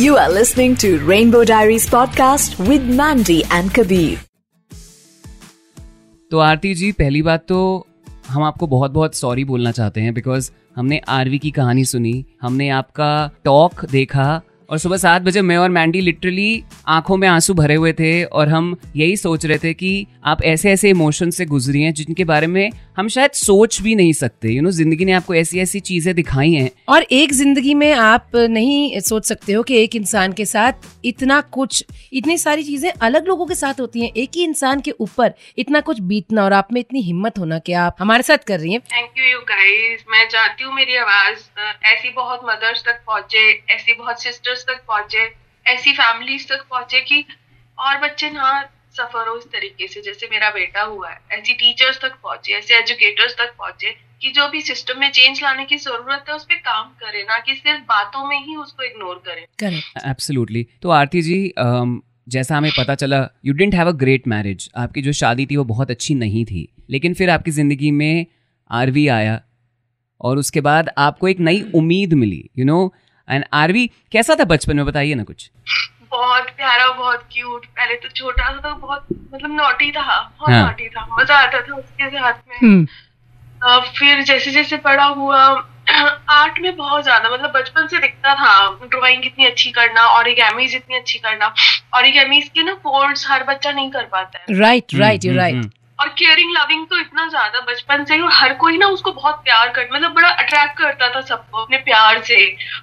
You are listening to Rainbow Diaries podcast with Mandy and Kabir. तो आरती जी, पहली बात तो हम आपको बहुत बहुत सॉरी बोलना चाहते हैं बिकॉज़ हमने आरवी की कहानी सुनी, हमने आपका टॉक देखा और सुबह सात बजे मैं और मैंडी लिटरली आँखों में आँसू भरे हुए थे और हम यही सोच रहे थे कि आप ऐसे ऐसे इमोशन से गुजरी हैं जिनके बारे में हम शायद सोच भी नहीं सकते। यू you नो know, ज़िंदगी ने आपको ऐसी ऐसी चीज़ें दिखाई हैं। और एक ज़िंदगी में आप नहीं सोच सकते हो कि एक इंसान के साथ इतना कुछ इतनी सारी चीज़ें अलग लोगों के साथ होती हैं। एक ही इंसान के ऊपर इतना कुछ बीतना और आप में इतनी हिम्मत होना कि आप हमारे साथ कर रही हैं। थैंक यू यू गाइस मैं चाहती हूँ मेरी आवाज़ ऐसी बहुत मदर्स तक पहुँचे ऐसी बहुत सिस्टर्स तक पहुँचे ऐसी फैमिलीज़ तक पहुँचे कि और बच्चे ना सफ़र हो इस तरीके से जैसे मेरा बेटा हुआ है। ऐसी टीचर्स तक पहुँचे ऐसे एजुकेटर्स तक पहुँचे कि जो भी सिस्टम में चेंज लाने की ज़रूरत है उस पर काम करे ना कि सिर्फ़ बातों में ही उसको इग्नोर करे। करेक्ट एब्सोल्युटली तो आरती जी um, जैसा हमें पता चला you didn't have a great marriage आपकी जो शादी थी वो बहुत अच्छी नहीं थी। लेकिन फिर आपकी ज़िंदगी में आरवी आया और उसके बाद आपको एक नई उम्मीद मिली यू नो एंड आरवी कैसा था बचपन में बताइए ना कुछ। बहुत प्यारा बहुत क्यूट पहले तो छोटा सा तो बहुत मतलब नोटी था बहुत हाँ। नोटी था। मज़ा आता था उसके साथ में। अ, फिर जैसे जैसे बड़ा हुआ आर्ट में बहुत ज़्यादा मतलब बचपन से दिखता था ड्राइंग कितनी अच्छी करना ऑरिगेमीज इतनी अच्छी करना। ऑरिगेमीज के ना कोर्स हर बच्चा नहीं कर पाता है। राइट राइट यू राइट और केयरिंग लविंग तो इतना ज़्यादा बचपन से ही और हर कोई ना उसको बहुत प्यार कर मतलब बड़ा अट्रैक्ट करता था सबको अपने प्यार से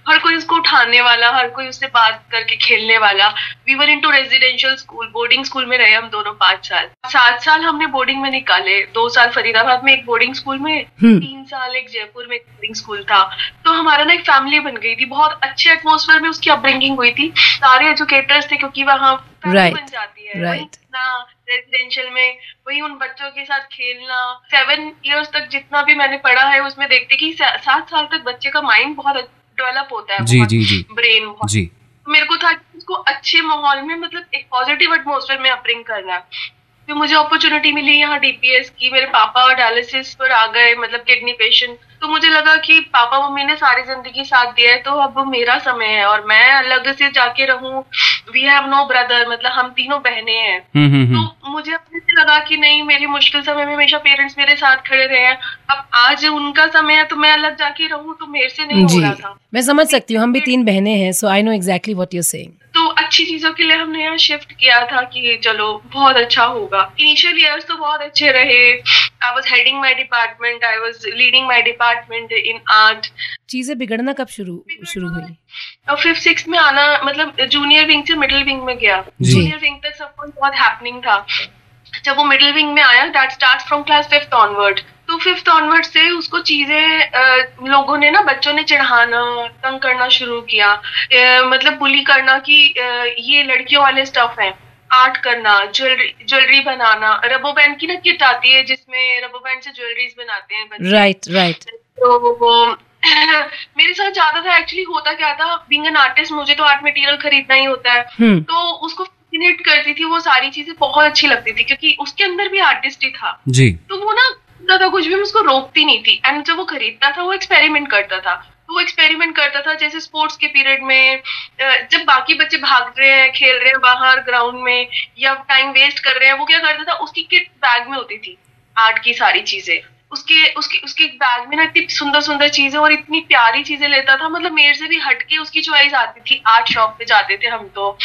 हर कोई उसको उठाने वाला हर कोई उससे बात करके खेलने वाला we were into residential school boarding school में रहे हम दोनों पाँच साल सात साल हमने बोर्डिंग में निकाले दो साल फरीदाबाद में एक बोर्डिंग स्कूल में हम्म। तीन साल एक जयपुर में एक बोर्डिंग स्कूल था तो हमारा ना एक फैमिली बन गई थी बहुत अच्छे एटमोसफेयर में उसकी अपब्रिंगिंग हुई थी सारे एजुकेटर्स थे क्योंकि वहाँ Right. बन जाती है Right. ना रेजिडेंशियल में वही उन बच्चों के साथ खेलना। सेवन इयर्स तक जितना भी मैंने पढ़ा है उसमें देखते कि सात साल तक बच्चे का माइंड बहुत डेवलप होता है जी जी जी। ब्रेन जी। मेरे को था कि उसको अच्छे माहौल में मतलब एक पॉजिटिव एटमोसफेयर में अपब्रिंग करना फिर मुझे अपॉर्चुनिटी मिली यहाँ डीपीएस की। मेरे पापा डायलिसिस पर आ गए मतलब किडनी पेशेंट तो मुझे लगा कि पापा मम्मी ने सारी ज़िंदगी साथ दिया है तो अब मेरा समय है और मैं अलग से जाके रहूँ। वी हैव नो ब्रदर मतलब हम तीनों बहनें हैं। हम्म हम्म हम्म। तो मुझे अपने से लगा कि नहीं मेरी मुश्किल समय में हमेशा पेरेंट्स मेरे साथ खड़े रहे हैं। अब आज उनका समय है तो मैं अलग जाके रहूँ तो मेरे से नहीं हो रहा था। मैं समझ सकती हूँ हम भी तीन बहने हैं so I know exactly what you saying तो अच्छी चीज़ों के लिए हमने यहाँ शिफ्ट किया था कि चलो बहुत अच्छा होगा। इनिशियल इयर्स तो बहुत अच्छे रहे। I was heading my department I was leading my department in art चीज़ें बिगड़ना कब शुरू शुरू हुई? और फिफ्थ सिक्स में आना मतलब जूनियर विंग से मिडिल विंग में गया। जूनियर विंग तक सब कुछ बहुत हैपनिंग था। जब वो मिडिल विंग में आया that start from class fifth onward तो फिफ्थ ऑनवर्ड से उसको चीज़ें लोगों ने ना बच्चों ने चिढ़ाना तंग करना शुरू किया। अ, मतलब बुली करना कि ये लड़कियों वाले स्टफ़ है। आर्ट करना ज्वेलरी ज्वेलरी बनाना। रबो बैंड की ना किट आती है जिसमें रबो बैंड से ज्वेलरीज बनाते हैं बच्चे। राइट राइट तो वो मेरे साथ ज़्यादा था एक्चुअली होता क्या था बीइंग एन आर्टिस्ट मुझे तो आर्ट मटेरियल खरीदना ही होता है। हम्म। तो उसको फैसिनेट करती थी वो सारी चीज़ें बहुत अच्छी लगती थी क्योंकि उसके अंदर भी आर्टिस्ट ही था। जी। तो वो ना ज़्यादा कुछ भी, मैं उसको रोकती नहीं थी। एंड जब वो खरीदता था, वो एक्सपेरिमेंट करता था। तो वो एक्सपेरिमेंट करता था, जैसे स्पोर्ट्स के पीरियड में जब बाकी बच्चे भाग रहे हैं, खेल रहे हैं बाहर ग्राउंड में, या टाइम वेस्ट कर रहे हैं, वो क्या करता था, उसकी किट बैग में होती थी आर्ट की सारी चीज़ें। उसके उसके उसके बैग में ना इतनी सुंदर सुंदर चीज़ें और इतनी प्यारी चीज़ें लेता था मतलब मेरे से भी हटके उसकी चॉइस आती थी। आर्ट शॉप पे जाते थे हम तो।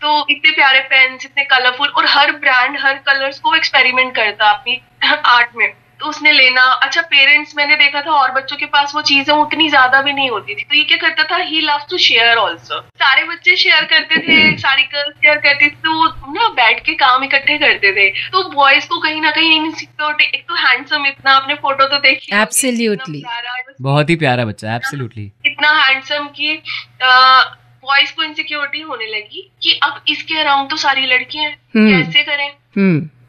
तो इतने प्यारे पेन्स इतने कलरफुल और हर ब्रांड हर कलर्स को एक्सपेरिमेंट करता अपनी आर्ट में। तो उसने लेना। अच्छा पेरेंट्स मैंने देखा था और बच्चों के पास वो चीज़ें उतनी ज़्यादा भी नहीं होती थी। तो ये क्या करता था? He love to share also सारे बच्चे शेयर करते थे सारी गर्ल्स शेयर करती थी। तो वो ना बैठ के काम इकट्ठे करते थे। तो बॉयज़ को कहीं ना कहीं इनसिक्योरिटी एक तो हैंडसम इतना आपने फ़ोटो तो देखी was बहुत ही प्यारा बच्चा एब्सोल्युटली इतना हैंडसम की बॉयज़ को इनसिक्योरिटी होने लगी कि अब इसके अराउंड तो सारी लड़कियाँ हैं। हम्म। कैसे करें?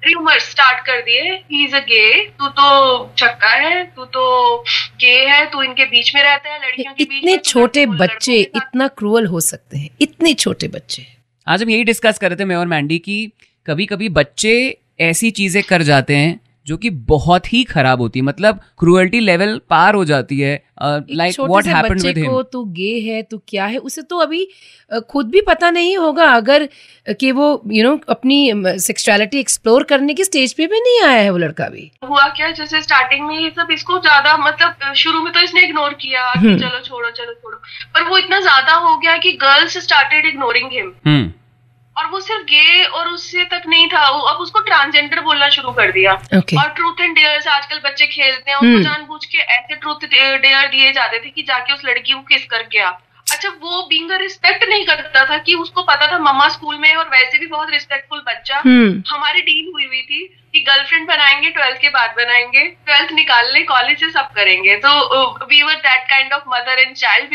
रूमर स्टार्ट कर दिए ही। इज़ अ गे तू तो चक्का है। तू तो गे है। तू इनके बीच में रहता है लड़कियों के बीच इतने छोटे बच्चे इतना क्रूअल हो सकते हैं। इतने छोटे बच्चे। आज हम यही डिस्कस कर रहे थे मैं और मैंडी की कभी कभी बच्चे ऐसी चीज़ें कर जाते हैं जो कि बहुत ही खराब होती है। मतलब क्रूअल्टी लेवल पार हो जाती है। Like what happened with him को तू गे है तू क्या है उसे तो अभी खुद भी पता नहीं होगा अगर कि वो यू you नो know, अपनी सेक्सुअलिटी एक्सप्लोर करने की स्टेज पे भी नहीं आया है वो लड़का भी। हुआ क्या जैसे स्टार्टिंग में ये सब इसको ज़्यादा मतलब शुरू में तो इसने इग्नोर किया कि हम्म। चलो छोड़ो चलो छोड़ो। पर वो इतना ज़्यादा हो गया कि girls started ignoring him hmm. और वो सिर्फ़ गे और उससे तक नहीं था। वो अब उसको ट्रांसजेंडर बोलना शुरू कर दिया। ओके और ट्रूथ एंड डेयर्स आजकल बच्चे खेलते हैं। हम्म। उसको जानबूझ के ऐसे ट्रूथ डेयर दिए जाते थे कि जाके उस लड़की को किस करके आ। अच्छा वो बींग रिस्पेक्ट नहीं करता था कि उसको पता था मम्मा स्कूल में है और वैसे भी बहुत रिस्पेक्टफुल बच्चा। हम्म हमारी डील हुई हुई थी कि गर्लफ्रेंड बनाएँगे ट्वेल्थ के बाद बनाएँगे ट्वेल्थ निकाल ले कॉलेज से सब करेंगे। तो we were that kind of mother and child.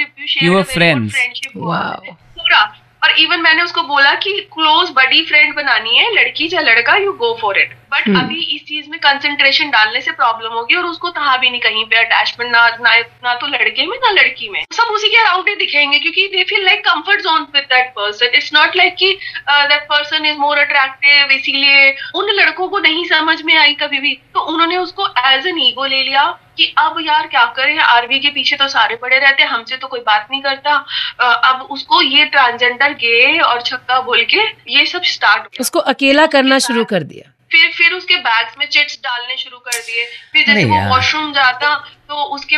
Friendship पूरा। और इवन मैंने उसको बोला कि क्लोज बडी फ्रेंड बनानी है लड़की या लड़का you go for it but. अभी इस चीज़ में कंसेंट्रेशन डालने से प्रॉब्लम होगी और उसको था भी नहीं कहीं पे अटैचमेंट ना ना ना तो लड़के में ना लड़की में. सब उसी के अराउंड ही दिखेंगे क्योंकि they feel like comfort zone with that person it's not like कि that person is more attractive इसीलिए उन लड़कों को नहीं समझ में आई कभी भी. तो उन्होंने उसको एज एन ईगो ले लिया कि अब यार क्या करें? आरवी के पीछे तो सारे पड़े रहते हैं हमसे तो कोई बात नहीं करता। अब उसको ये ट्रांसजेंडर गे और छक्का बोल के ये सब स्टार्ट उसको अकेला करना शुरू कर दिया। फिर फिर उसके बैग्स में चिट्स डालने शुरू कर दिए। फिर जैसे वो वॉशरूम जाता तो उसके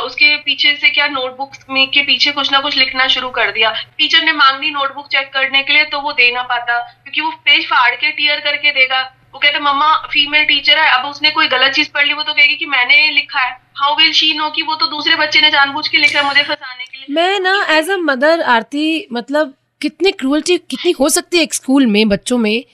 उसके पीछे से क्या नोटबुक्स में के पीछे कुछ ना कुछ लिखना शुरू कर दिया। टीचर ने मांगनी नोटबुक चेक करने के लिए तो वो दे ना पाता क्योंकि वो पेज फाड़ के टीयर करके देगा। वो कहते, मम्मा फीमेल टीचर है, अब उसने कोई गलत चीज़ पढ़ ली, वो तो कहेगी कि मैंने लिखा है। हाउ विल शी नो कि वो तो दूसरे बच्चे ने जानबूझ के लिखा है मुझे फंसाने के लिए? मैं ना एज अ मदर आरती मतलब कितनी क्रूअल्टी कितनी हो सकती है एक स्कूल में, बच्चों में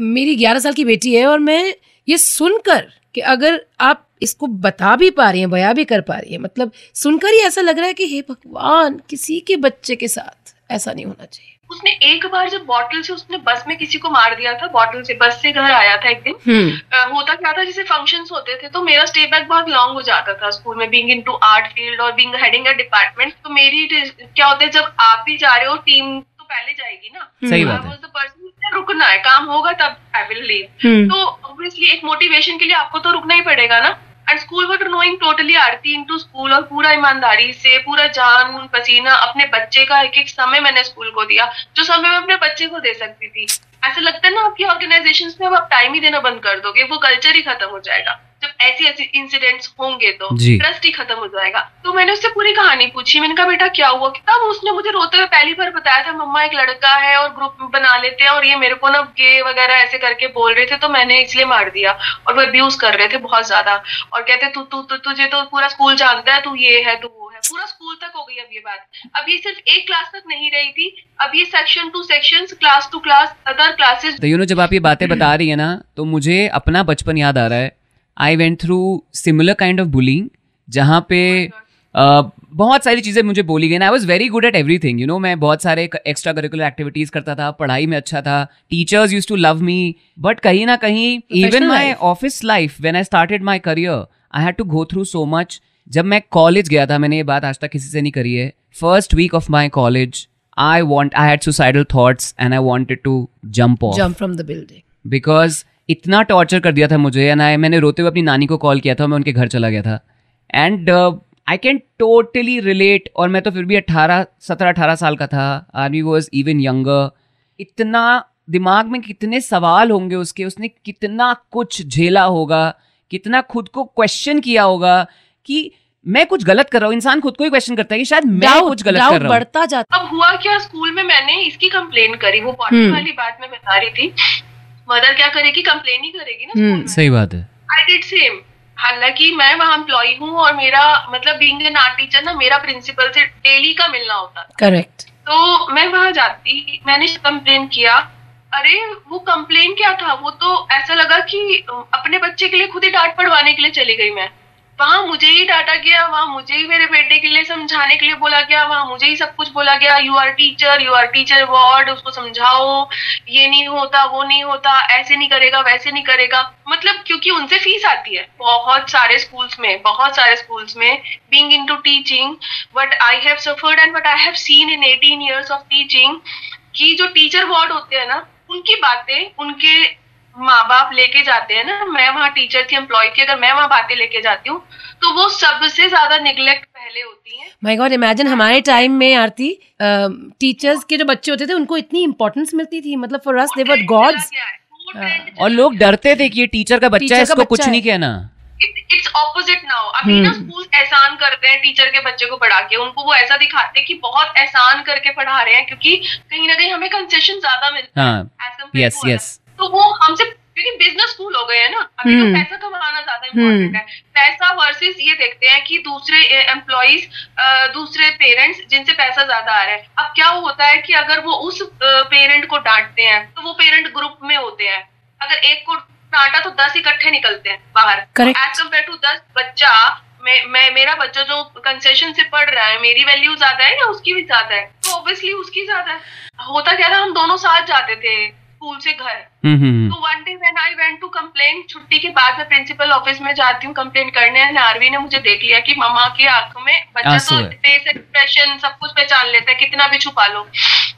मेरी ग्यारह साल की बेटी है और मैं ये सुनकर कि अगर आप इसको बता भी पा रही हैं, बया भी कर पा रही हैं मतलब सुनकर ही ऐसा लग रहा है कि हे भगवान, किसी के बच्चे के साथ ऐसा नहीं होना चाहिए। उसने एक बार जब बॉटल से उसने बस में किसी को मार दिया था बॉटल से बस से घर आया था एक दिन हम्म। अ, होता क्या था जैसे फ़ंक्शंस होते थे तो मेरा स्टे बैक बहुत लॉन्ग हो जाता था स्कूल में बीइंग इनटू आर्ट फ़ील्ड और बीइंग हेडिंग अ डिपार्टमेंट तो मेरी क्या होता है जब आप ही जा रहे हो टीम तो पहले जाएगी ना। सही I बात है। जिसने रुकना है काम होगा तब आई विल लीव हम्म। तो ऑब्वियसली एक मोटिवेशन के लिए आपको तो रुकना ही पड़ेगा ना। And school work knowing totally Aarti into school और पूरा ईमानदारी से, पूरा जान पसीना अपने बच्चे का एक एक समय मैंने स्कूल को दिया, जो समय मैं अपने बच्चे को दे सकती थी। ऐसा लगता है ना आपकी ऑर्गेनाइजेशन में अब आप टाइम ही देना बंद कर दोगे, वो कल्चर ही खत्म हो जाएगा। जब ऐसी ऐसी इंसिडेंट्स होंगे तो ट्रस्ट ही खत्म हो जाएगा। तो मैंने उससे पूरी कहानी पूछी। मैंने कहा बेटा क्या हुआ? तब उसने मुझे रोते हुए पहली बार बताया था मम्मा एक लड़का है और ग्रुप बना लेते हैं और ये मेरे को ना गे वगैरह ऐसे करके बोल रहे थे तो मैंने इसलिए मार दिया और वो अब्यूज कर रहे थे बहुत ज़्यादा। और कहते तू तू तू तुझे तो पूरा स्कूल जानता है तू ये है तू वो है। पूरा स्कूल तक हो गई अब ये बात। अब ये सिर्फ़ एक क्लास तक नहीं रही थी। अब ये section to section class to class other classes तो यू नो जब आप ये बातें बता रही है ना तो मुझे अपना बचपन याद आ रहा है। I went through similar kind of bullying जहाँ पे अ, बहुत सारी चीज़ें मुझे बोली गई I was very good at everything you know मैं बहुत सारे एक्स्ट्रा करिकुलर एक्टिविटीज़ करता था पढ़ाई में अच्छा था teachers use to love me but कहीं ना कहीं even my office life when I started my career I had to go through so much जब मैं कॉलेज गया था मैंने ये बात आज तक किसी से नहीं करी है first week of my college I want I had suicidal thoughts and I wanted to jump off jump from the building because इतना टॉर्चर कर दिया था मुझे एंड आई मैंने रोते हुए अपनी नानी को कॉल किया था मैं उनके घर चला गया था। And I can totally relate और मैं तो फिर भी अट्ठारह सत्रह अठारह साल का था आर्मी वॉज़ इवन यंगर इतना दिमाग में कितने सवाल होंगे उसके उसने कितना कुछ झेला होगा कितना खुद को क्वेश्चन किया होगा कि मैं कुछ गलत कर रहा हूँ इंसान खुद को ही क्वेश्चन करता है कि शायद मैं कुछ गलत कर रहा हूँ। बढ़ता जाता अब हुआ क्या स्कूल में मैंने इसकी कंप्लेन करी वो हम्म। वाली बात मैं बता रही थी मदर क्या करेगी? कंप्लेन ही करेगी ना hmm, सही बात है। आई डिड सेम हालाँकि मैं वहाँ एम्प्लॉय हूँ और मेरा मतलब बीइंग एन आर्ट टीचर ना मेरा प्रिंसिपल से डेली का मिलना होता था। करेक्ट तो मैं वहाँ जाती मैंने कंप्लेन किया। अरे वो कंप्लेन क्या था? वो तो ऐसा लगा कि अपने बच्चे के लिए खुद ही डांट पढ़वाने के लिए चली गई मैं। वहाँ मुझे ही डांटा गया, वहाँ मुझे ही मेरे बेटे के लिए समझाने के लिए बोला गया, वहाँ मुझे ही सब कुछ बोला गया you are teacher you are teacher ward उसको समझाओ, ये नहीं होता, वो नहीं होता, ऐसे नहीं करेगा, वैसे नहीं करेगा। मतलब क्योंकि उनसे फ़ीस आती है, बहुत सारे स्कूल्स में, बहुत सारे स्कूल्स में being into teaching what I have suffered and what I have seen in 18 years of teaching कि जो टीचर वार्ड होते हैं ना, उनकी बातें, उनके माँ बाप लेके जाते हैं ना मैं वहाँ टीचर थी एम्प्लॉय की अगर मैं वहाँ बातें लेके जाती हूँ तो वो सबसे ज़्यादा निग्लेक्ट पहले होती है। माय गॉड इमेजिन हमारे टाइम में आरती टीचर्स के जो बच्चे होते थे उनको इतनी इंपॉर्टेंस मिलती थी। मतलब for us they were God's हाँ। और लोग डरते थे कि ये टीचर का बच्चा है इसको कुछ नहीं कहना। इट्स ऑपोजिट नाउ अभी ना। स्कूल एहसान करते हैं टीचर के बच्चे को पढ़ा के। उनको वो ऐसा दिखाते हैं कि बहुत एहसान करके पढ़ा रहे हैं क्योंकि कहीं ना कहीं हमें कंसेशन ज़्यादा मिलता हाँ। तो वो हमसे क्योंकि बिज़नेस स्कूल हो गए हैं ना अभी तो हम्म। पैसा कमाना ज़्यादा इम्पोर्टेंट है। पैसा वर्सेस ये देखते हैं कि दूसरे एम्प्लॉयज़ दूसरे पेरेंट्स जिनसे पैसा ज़्यादा आ रहा है। अब क्या होता है कि अगर वो उस पेरेंट को डांटते हैं तो वो पेरेंट ग्रुप में होते हैं। अगर एक को डांटा तो दस इकट्ठे निकलते हैं बाहर। एज कंपेयर टू दस बच्चा मैं मैं मेरा बच्चा जो कंसेशन से पढ़ रहा है मेरी वैल्यू ज़्यादा है या उसकी भी ज़्यादा है? तो ऑब्वियसली उसकी ज़्यादा है। होता क्या था हम दोनों साथ जाते थे। स्कूल से घर। हम्म हम्म तो one day when I went to complain छुट्टी के बाद मैं प्रिंसिपल ऑफ़िस में जाती हूँ कंप्लेन करने एंड आरवी ने मुझे देख लिया कि मम्मा की आँखों में बच्चा तो फेस एक्सप्रेशन सब कुछ पहचान लेता है कितना भी छुपा लो।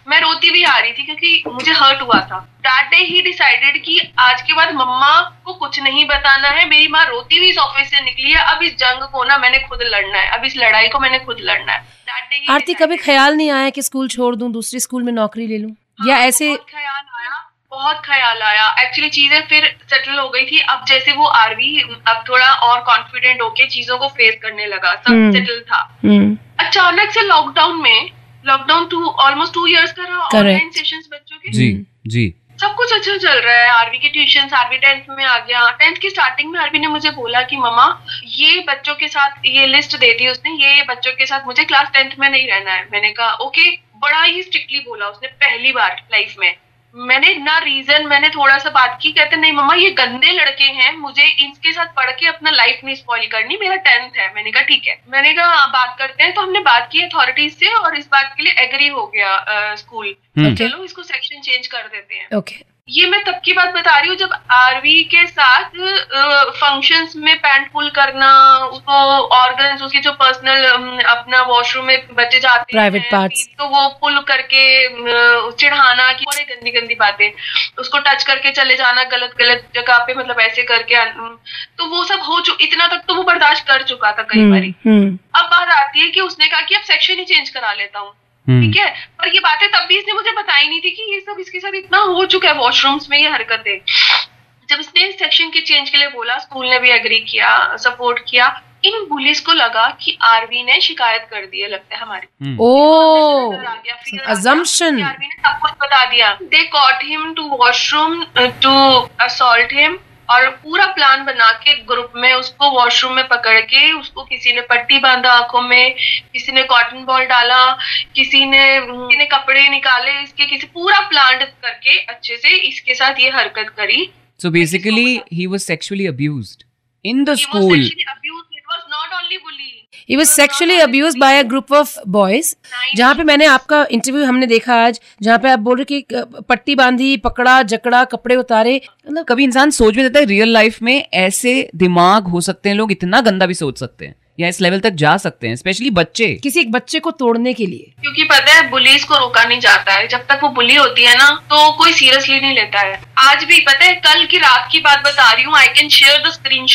मैं रोती भी आ रही थी क्योंकि मुझे हर्ट हुआ था। दैट डे ही डिसाइडेड कि आज के बाद मम्मा को कुछ नहीं बताना है मेरी माँ रोती हुई इस ऑफ़िस से निकली है अब इस जंग को ना मैंने खुद लड़ना है अब इस लड़ाई को मैंने खुद लड़ना है। That आरती कभी ख्याल नहीं आया कि स्कूल छोड़ दूँ दूसरे स्कूल में नौकरी ले लूँ? या हाँ, ऐसे ख्याल आया। बहुत ख्याल आया। एक्चुअली चीज़ें फिर सेटल हो गई थी। अब जैसे वो आरवी अब थोड़ा और कॉन्फिडेंट होके चीज़ों को फेस करने लगा। सब हम्म। सेटल था। हम्म, अचानक से लॉकडाउन में lockdown two almost two years का रहा। ऑनलाइन सेशंस बच्चों के जी जी। सब कुछ अच्छा चल रहा है। आरवी के ट्यूशन आरवी टेंथ में आ गया। टेंथ की स्टार्टिंग में आरवी ने मुझे बोला कि मम्मा ये बच्चों के साथ ये लिस्ट दे दी उसने। ये ये बच्चों के साथ मुझे क्लास टेंथ में नहीं रहना है। मैंने कहा ओके बड़ा ही स्ट्रिक्टली बोला उसने पहली बार लाइफ में। मैंने ना रीजन मैंने थोड़ा सा बात की कहते नहीं मम्मा ये गंदे लड़के हैं मुझे इनके साथ पढ़ के अपना लाइफ नहीं स्पॉइल करनी मेरा टेंथ है। मैंने कहा ठीक है। मैंने कहा "हाँ, बात करते हैं। तो हमने बात की अथॉरिटीज से और इस बात के लिए एग्री हो गया आ, स्कूल तो Okay. चलो इसको सेक्शन चेंज कर देते हैं। ओके ये मैं तब की बात बता रही हूँ जब आरवी के साथ फ़ंक्शंस में पैंट पुल करना उसको ऑर्गन्स उसके जो पर्सनल अपना वॉशरूम में बच्चे जाते Private हैं तो वो पुल करके चिढ़ाना की बड़ी गंदी गंदी बातें उसको टच करके चले जाना गलत गलत जगह पे मतलब ऐसे करके तो वो सब हो चुका इतना तक तो वो बर्दाश्त कर चुका था कई बारी। हम्म। अब बात आती है कि उसने कहा कि अब सेक्शन ही चेंज करा लेता हूँ। हम्म ठीक है? पर ये बातें तब भी इसने मुझे बताई नहीं थी कि ये सब इसके साथ इतना हो चुका है वॉशरूम्स में ये हरकतें। जब इसने सेक्शन के चेंज के लिए बोला स्कूल ने भी एग्री किया सपोर्ट किया इन बुलिस को लगा कि आरवी ने शिकायत कर दी है लगता है हमारी। हम्म। ओ आरवी ने सब कुछ बता दिया they caught him to washroom to assault him और पूरा प्लान बना के ग्रुप में उसको वॉशरूम में पकड़ के उसको किसी ने पट्टी बांधा आँखों में किसी ने कॉटन बॉल डाला किसी ने किसी ने कपड़े निकाले इसके किसी पूरा प्लान करके अच्छे से इसके साथ ये हरकत करी। So basically he was sexually abused in the He sexually abused. Not only bullying. Was It was only abuse by a group of boys जहाँ पे मैंने आपका इंटरव्यू हमने देखा आज जहाँ पे आप बोल रहे कि पट्टी बांधी पकड़ा जकड़ा कपड़े उतारे। मतलब कभी इंसान सोच भी देता है रियल लाइफ में ऐसे दिमाग हो सकते हैं लोग इतना गंदा भी सोच सकते हैं या इस लेवल तक जा सकते हैं स्पेशली बच्चे। किसी एक बच्चे को तोड़ने के लिए। क्योंकि पता है बुलीज को रोका नहीं जाता है। जब तक वो बुली होती है ना तो कोई सीरियसली नहीं लेता है। आज भी पता है कल की रात की बात बता रही हूँ I can share the screen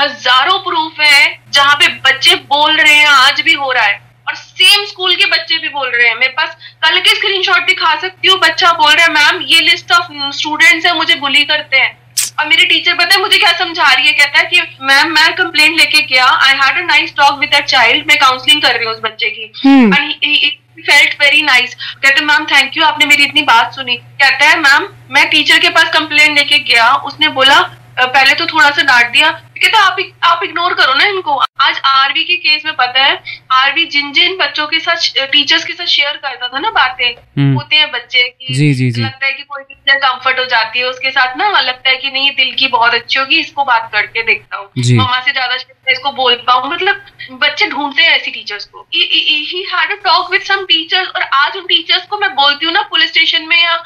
हज़ारों प्रूफ है जहाँ पे बच्चे बोल रहे हैं आज भी हो रहा है। और सेम स्कूल के बच्चे भी बोल रहे हैं। मेरे पास कल के स्क्रीनशॉट दिखा सकती हूँ बच्चा बोल रहा है मैम ये लिस्ट ऑफ़ स्टूडेंट्स है मुझे बुली करते हैं। और मेरी टीचर पता है मुझे क्या समझा रही है? कहता है कि मैम मैं कंप्लेन लेके गया। I had a nice talk with that child मैं काउंसलिंग कर रही हूँ उस बच्चे की। एंड फेल्ट वेरी नाइस कहते मैम थैंक यू आपने मेरी इतनी बात सुनी। कहता है मैम मैं टीचर के पास कंप्लेन लेके गया। उसने बोला "अ, पहले तो थोड़ा सा डांट दिया कहता आप आप इग्नोर करो ना इनको। आज आरवी के केस में पता है आरवी जिन जिन बच्चों के साथ टीचर्स के साथ शेयर करता था ना बातें हम्म। होते हैं बच्चे की जी, जी, जी। लगता है कि कोई टीचर कंफर्ट हो जाती है उसके साथ ना लगता है कि नहीं दिल की बहुत अच्छी होगी इसको बात करके देखता हूँ जी। मम्मा से ज़्यादा इसको बोल पाऊँ मतलब बच्चे ढूंढते हैं ऐसी टीचर्स को ही had a talk with some teachers और आज उन टीचर्स को मैं बोलती हूँ ना पुलिस स्टेशन में या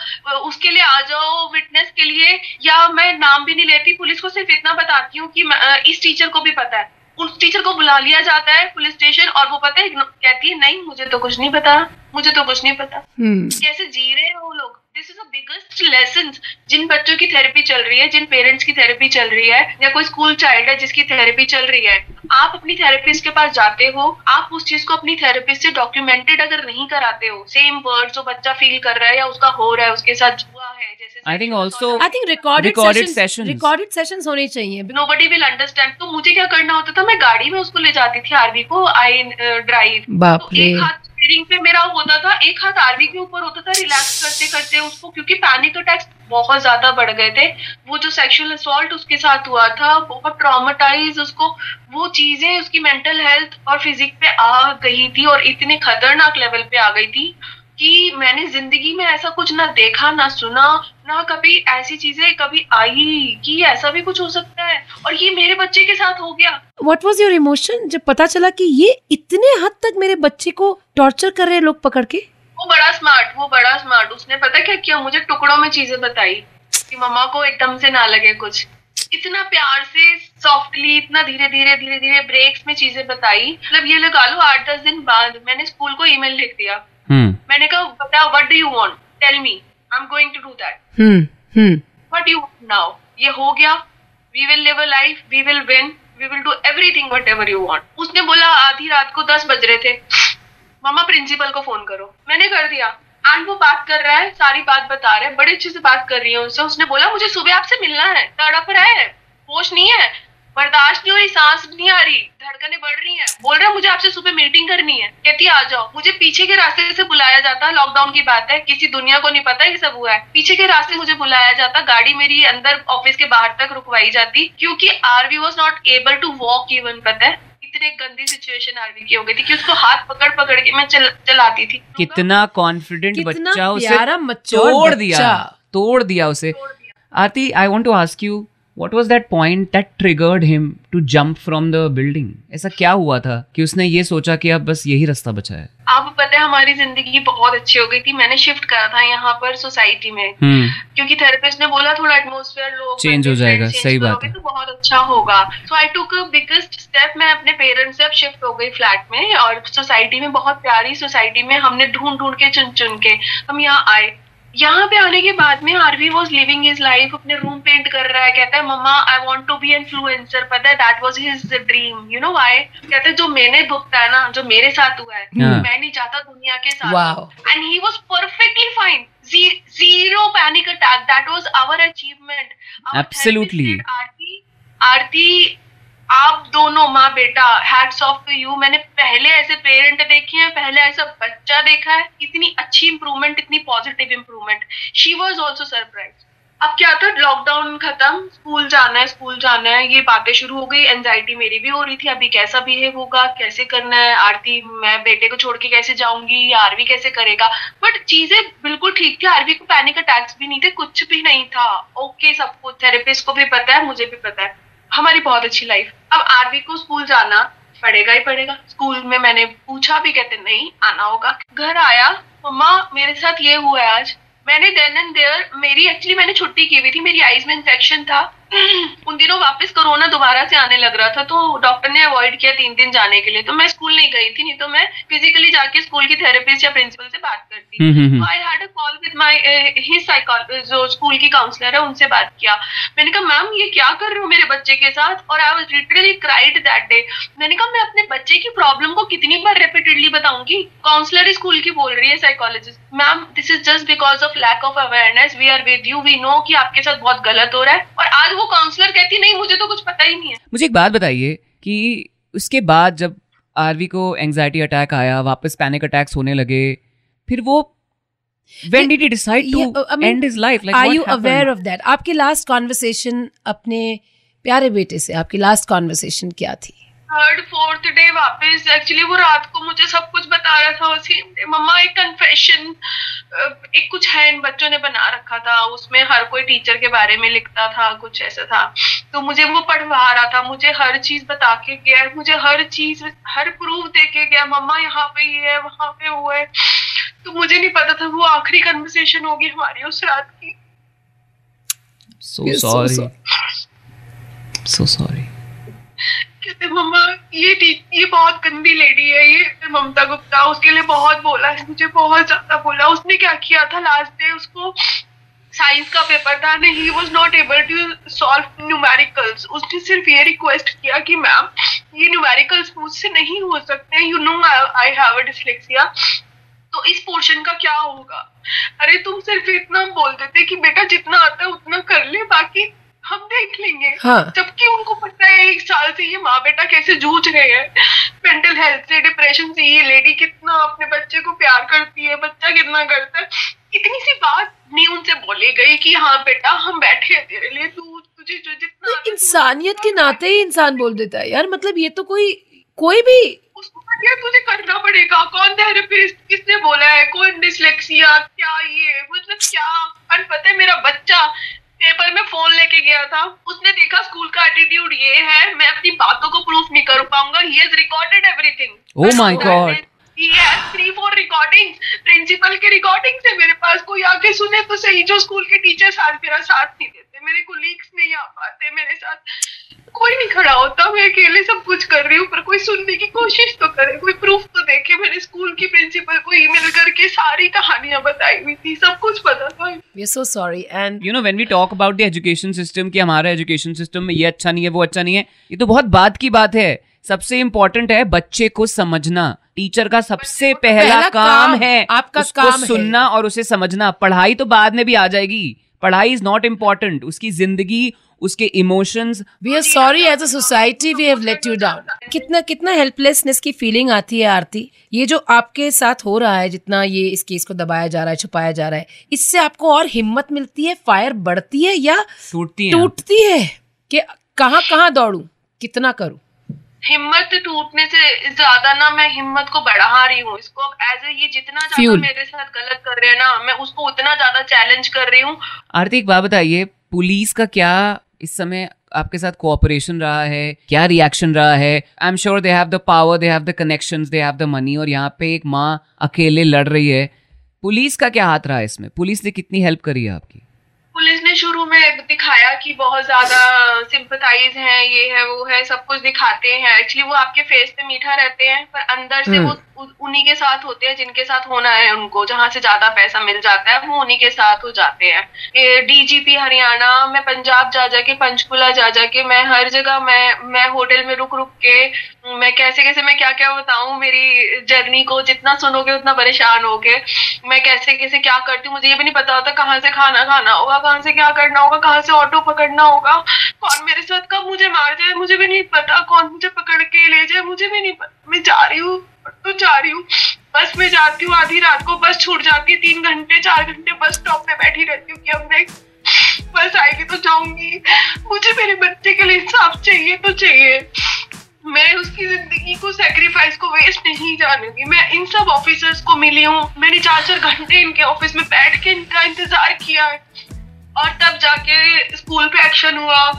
उसके लिए आ जाओ विटनेस के लिए या मैं नाम भी नहीं लेती पुलिस को सिर्फ़ इतना बताती हूँ कि इस टीचर को भी पता है उस टीचर को बुला लिया जाता है पुलिस स्टेशन और वो पता है कहती है नहीं मुझे तो कुछ नहीं पता मुझे तो कुछ नहीं पता। हम्म। कैसे जी रहे हैं वो लोग? इज़ द बिगेस्ट लेसन जिन बच्चों की थेरेपी चल रही है जिन पेरेंट्स की थेरेपी चल रही है या कोई स्कूल चाइल्ड है जिसकी थेरेपी चल रही है आप अपनी थेरेपिस्ट के पास जाते हो आप उस चीज़ को अपनी थेरेपिस्ट से डॉक्यूमेंटेड अगर नहीं कराते हो सेम वर्ड जो बच्चा फील कर रहा है या उसका हो रहा है उसके साथ हुआ है जैसे I think also- I think recorded sessions. Recorded sessions होने चाहिए। नो बडी विल अंडरस्टैंड तो मुझे क्या करना होता था? मैं गाड़ी में उसको ले जाती थी आरवी को आई ड्राइव बाप तो रे। एक हाथ स्टीयरिंग पे मेरा होता था, एक हाथ आरवी के ऊपर होता था रिलैक्स करते करते उसको, क्योंकि पैनिक अटैक्स बहुत ज़्यादा बढ़ गए थे। वो जो सेक्सुअल असॉल्ट उसके साथ हुआ था, बहुत ट्रॉमाटाइज उसको, वो चीज़ें उसकी मेंटल हेल्थ और फिजिक पे आ गई थी और इतने खतरनाक लेवल पे आ गई थी। कि मैंने ज़िंदगी में ऐसा कुछ ना देखा ना सुना ना कभी ऐसी चीज़ें कभी आई कि ऐसा भी कुछ हो सकता है और ये मेरे बच्चे के साथ हो गया। व्हाट वाज योर इमोशन जब पता चला कि ये इतने हद तक मेरे बच्चे को टॉर्चर कर रहे हैं लोग पकड़ के? वो बड़ा स्मार्ट वो बड़ा स्मार्ट उसने पता क्या किया? मुझे टुकड़ों में चीज़ें बताई कि मम्मा को एकदम से ना लगे कुछ। इतना प्यार से सॉफ्टली इतना धीरे धीरे धीरे धीरे ब्रेक्स में चीज़ें बताई। मतलब ये लगा लो आठ दस दिन बाद मैंने स्कूल को ईमेल लिख दिया। मैंने कहा बता what do you want tell me I am going to do that hmm hmm what you now ये हो गया. We will live a life we will win we will do everything whatever you want उसने बोला आधी रात को दस बज रहे थे. मामा प्रिंसिपल को फ़ोन करो. मैंने कर दिया. एंड वो बात कर रहा है सारी बात बता रहा है बड़े अच्छे से बात कर रही है उससे उसने बोला मुझे सुबह आपसे मिलना है. तड़प रहा है. होश नहीं है. बर्दाश्त नहीं हो रही सांस नहीं आ रही धड़कने बढ़ रही हैं। बोल रहा है मुझे आपसे सुबह मीटिंग करनी है। कहती आ जाओ। मुझे पीछे के रास्ते से बुलाया जाता लॉकडाउन की बात है किसी दुनिया को नहीं पता ये सब हुआ है। पीछे के रास्ते मुझे बुलाया जाता गाड़ी मेरी अंदर ऑफ़िस के बाहर तक रुकवाई जाती क्योंकि Aarvi was not able to walk even पता है? इतने गंदी सिचुएशन आरवी की हो गई थी कि उसको हाथ पकड़ पकड़ के मैं चल, चलाती थी। कितना कॉन्फिडेंट बच्चा उसे तोड़ दिया तोड़ दिया उसे। Aarti I want to ask you what was that point that triggered him to jump from the building ऐसा क्या हुआ था कि उसने ये सोचा कि अब बस यही रास्ता बचा है? आपको पता है हमारी ज़िंदगी बहुत अच्छी हो गई थी। मैंने शिफ्ट करा था यहाँ पर सोसाइटी में। हम्म। क्योंकि थेरेपिस्ट ने बोला थोड़ा एटमोसफेयर लोग चेंज हो जाएगा, सही बात है। तो बहुत अच्छा होगा। सो आई टुक बिगेस्ट स्टेप मैं अपने पेरेंट्स से अब शिफ्ट हो गई फ्लैट में और सोसाइटी में बहुत प्यारी सोसाइटी में हमने ढूंढ ढूंढ के चुन चुन के हम यहाँ आए। यहाँ पे आने के बाद में Aarvi was living his life अपने रूम पेंट कर रहा है कहता है mama I want to be influencer पता है that was his dream you know why कहते हैं जो मैंने भुगता है ना जो मेरे साथ हुआ है हाँ। मैं नहीं चाहता दुनिया के साथ and he. Was panic attack. That was our achievement. Our Absolutely. therapist said, Aarti Aarti आप दोनों माँ बेटा हैट्स ऑफ़ टू यू मैंने पहले ऐसे पेरेंट देखे हैं, पहले ऐसा बच्चा देखा है। इतनी अच्छी इंप्रूवमेंट इतनी positive improvement she was also surprise अब क्या था? लॉकडाउन खत्म स्कूल जाना है स्कूल जाना है। ये बातें शुरू हो गई एंजाइटी मेरी भी हो रही थी। अभी कैसा बिहेव होगा? कैसे करना है? आरती, मैं बेटे को छोड़ के कैसे जाऊँगी? या आरवी कैसे करेगा? बट चीज़ें बिल्कुल ठीक थी। आरवी को पैनिक अटैक्स भी नहीं थे, कुछ भी नहीं था। ओके सबको थेरेपिस्ट को भी पता है, मुझे भी पता है। हमारी बहुत अच्छी लाइफ अब आरवी को स्कूल जाना पड़ेगा ही पड़ेगा। स्कूल में मैंने पूछा भी, कहते, नहीं, आना होगा। घर आया, मम्मा, मेरे साथ ये हुआ है आज। मैंने देन एंड देयर मेरी एक्चुअली मैंने छुट्टी की हुई थी। मेरी आईज में इन्फेक्शन था। उन दिनों वापस कोरोना दोबारा से आने लग रहा था तो डॉक्टर ने अवॉइड किया तीन दिन जाने के लिए। तो मैं स्कूल नहीं गई थी नहीं तो मैं फिजिकली जाके स्कूल की थेरेपिस्ट या प्रिंसिपल से बात करती hmm, hmm, hmm. I had a call with my his psychologist जो स्कूल की काउंसलर है उनसे बात किया। मैंने कहा मैम ये क्या कर रहे हो मेरे बच्चे के साथ? और I was literally cried that day मैंने कहा मैं अपने बच्चे की प्रॉब्लम को कितनी बार रिपीटेडली बताऊँगी? काउंसलर ही स्कूल की बोल रही है psychologist ma'am this is just because of lack of awareness we are with you we know कि आपके साथ बहुत गलत हो रहा है। और आज वो काउंसलर कहती नहीं मुझे तो कुछ पता ही नहीं है मुझे एक बात बताइए कि उसके बाद जब आरवी को एंजाइटी अटैक आया वापस पैनिक अटैक्स होने लगे फिर वो when did he decide to Yeah, I mean, end his life like are you happened? aware of that? आपकी लास्ट कॉन्वर्सेशन अपने प्यारे बेटे से आपकी लास्ट कॉन्वर्सेशन क्या थी थर्ड फोर्थ डे वापस। एक्चुअली वो रात को मुझे सब कुछ बता रहा था। उसी मम्मा एक कन्फेशन एक कुछ है इन बच्चों ने बना रखा था। उसमें हर कोई टीचर के बारे में लिखता था कुछ ऐसा था। तो मुझे वो पढ़वा रहा था। मुझे हर चीज़ बता के गया मुझे हर चीज़ हर प्रूफ दे के गया। मम्मा यहाँ पे ये है वहाँ पे वो है। तो मुझे नहीं पता था वो आखिरी कन्वर्सेशन होगी हमारी उस रात की। So We're so sorry. sorry. so sorry. कहते, मम्मा, ये ये बहुत गंदी लेडी है, ये ममता गुप्ता उसके लिए बहुत बोला है, मुझे बहुत ज़्यादा बोला। उसने क्या किया था? लास्ट डे उसको साइंस का पेपर था ना he was not able to solve numericals उसने सिर्फ़ ये रिक्वेस्ट किया कि मैम ये न्यूमेरिकल्स मुझसे नहीं हो सकते you know I have a dyslexia तो इस पोर्शन का क्या होगा? अरे, तुम सिर्फ़ इतना बोल देते कि, बेटा, जितना आता है उतना कर ले, बाकी हम देख लेंगे। हाँ। जबकि उनको पता है एक साल से ये माँ बेटा कैसे जूझ रहे हैं। मेंटल हेल्थ से डिप्रेशन से ये लेडी कितना अपने बच्चे को प्यार करती है बच्चा कितना करता है। इतनी सी बात नहीं उनसे बोली गई कि हाँ बेटा हम बैठे हैं तेरे लिए तू तुझे जो जितना तो इंसानियत के नाते ही इंसान बोल देता है यार मतलब ये तो कोई कोई भी है तुझे करना पड़ेगा। कौन थेरेपिस्ट किसने बोला है? कौन डिसलेक्सिया क्या ये? मतलब क्या? और पता है मेरा बच्चा पेपर में फ़ोन लेके गया था। उसने देखा स्कूल का एटीट्यूड ये है मैं अपनी बातों को प्रूफ नहीं कर पाऊँगा। He has recorded everything oh my recordings. Principal के रिकॉर्डिंग से मेरे पास। कोई आके सुने तो सही जो स्कूल के टीचर्स आज मेरा साथ नहीं देते मेरे कोलीग्स नहीं आ पाते मेरे साथ कोई नहीं खड़ा होता मैं अकेले सब कुछ कर रही हूँ पर कोई सुनने की कोशिश तो करे कोई प्रूफ तो देखे। मैंने स्कूल की प्रिंसिपल को ईमेल करके सारी कहानियाँ बताई हुई थी सब कुछ पता था। We so sorry and you know when we talk about the education system कि हमारा एजुकेशन सिस्टम में ये अच्छा नहीं है वो अच्छा नहीं है ये तो बहुत बात की बात है। सबसे इम्पोर्टेंट है बच्चे को समझना। टीचर का सबसे पहला, पहला काम, काम, है आपका उसको काम है। सुनना और उसे समझना। पढ़ाई तो बाद में भी आ जाएगी। पढ़ाई इज़ नॉट इंपॉर्टेंट उसकी ज़िंदगी उसके emotions we are sorry as a society we have let you down कितना कितना हेल्पलेसनेस की फीलिंग आती है आरती? ये जो आपके साथ हो रहा है जितना ये इस केस को दबाया जा रहा है छुपाया जा रहा है इससे आपको और हिम्मत मिलती है फायर बढ़ती है या टूटती हैं। टूटती है कि कहाँ कहाँ दौड़ू? कितना करूँ? हिम्मत टूटने से ज़्यादा ना मैं हिम्मत को बढ़ा रही हूँ। इसको अब एज ए ये जितना ज़्यादा मेरे साथ गलत कर रहे हैं ना मैं उसको उतना ज़्यादा चैलेंज कर रही हूँ। आरती एक बात बताइए पुलिस का क्या इस समय आपके साथ कोऑपरेशन रहा है? क्या रिएक्शन रहा है? I am sure they have the power they have the connections they have the money और यहाँ पे एक माँ अकेले लड़ रही है। पुलिस का क्या हाथ रहा है इसमें? पुलिस ने कितनी हेल्प करी है आपकी? पुलिस ने शुरू में दिखाया कि बहुत ज़्यादा सिंपथाइज हैं ये है वो है सब कुछ दिखाते हैं। एक्चुअली वो आपके फेस पे मीठा रहते हैं पर अंदर से वो उन्हीं के साथ होते हैं जिनके साथ होना है उनको जहाँ से ज़्यादा पैसा मिल जाता है वो उन्हीं के साथ हो जाते हैं। डीजीपी हरियाणा मैं पंजाब जा जाके पंचकुला जा जाके मैं हर जगह मैं मैं होटल में रुक रुक के मैं कैसे कैसे मैं क्या क्या बताऊँ मेरी जर्नी को जितना सुनोगे उतना परेशान होगे। मैं कैसे कैसे क्या करती हूँ मुझे ये भी नहीं पता होता कहाँ से खाना खाना होगा कहाँ से क्या करना होगा, कहाँ से ऑटो पकड़ना होगा। कौन मेरे साथ कब मुझे मार जाए, मुझे भी नहीं पता कौन मुझे पकड़ के ले जाए, मुझे भी नहीं पता। मैं जा रही हूँ तो जा रही हूँ। बस में जाती हूँ, आधी रात को बस छूट जाती तीन घंटे, चार घंटे बस स्टॉप पे बैठी रहती हूँ कि अब नेक्स्ट बस आएगी तो जाऊँगी। मुझे मेरे बच्चे के लिए इंसाफ चाहिए तो चाहिए। मैं उसकी ज़िंदगी को सेक्रीफाइस को वेस्ट नहीं जानूँगी। मैं इन सब ऑफिसर्स को मिली हूँ। मैंने चार चार घंटे इनके ऑफ़िस में बैठ के इनका इंतज़ार किया है। और तब जाके स्कूल पे एक्शन हुआ।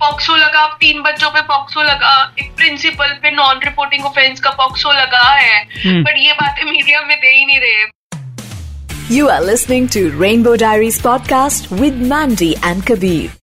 पॉक्सो लगा तीन बच्चों पे पॉक्सो लगा। एक प्रिंसिपल पे नॉन रिपोर्टिंग ऑफेंस का पॉक्सो लगा है। बट ये बातें मीडिया में दे ही नहीं रहे। You are listening to Rainbow Diaries podcast with Mandy and Kabir.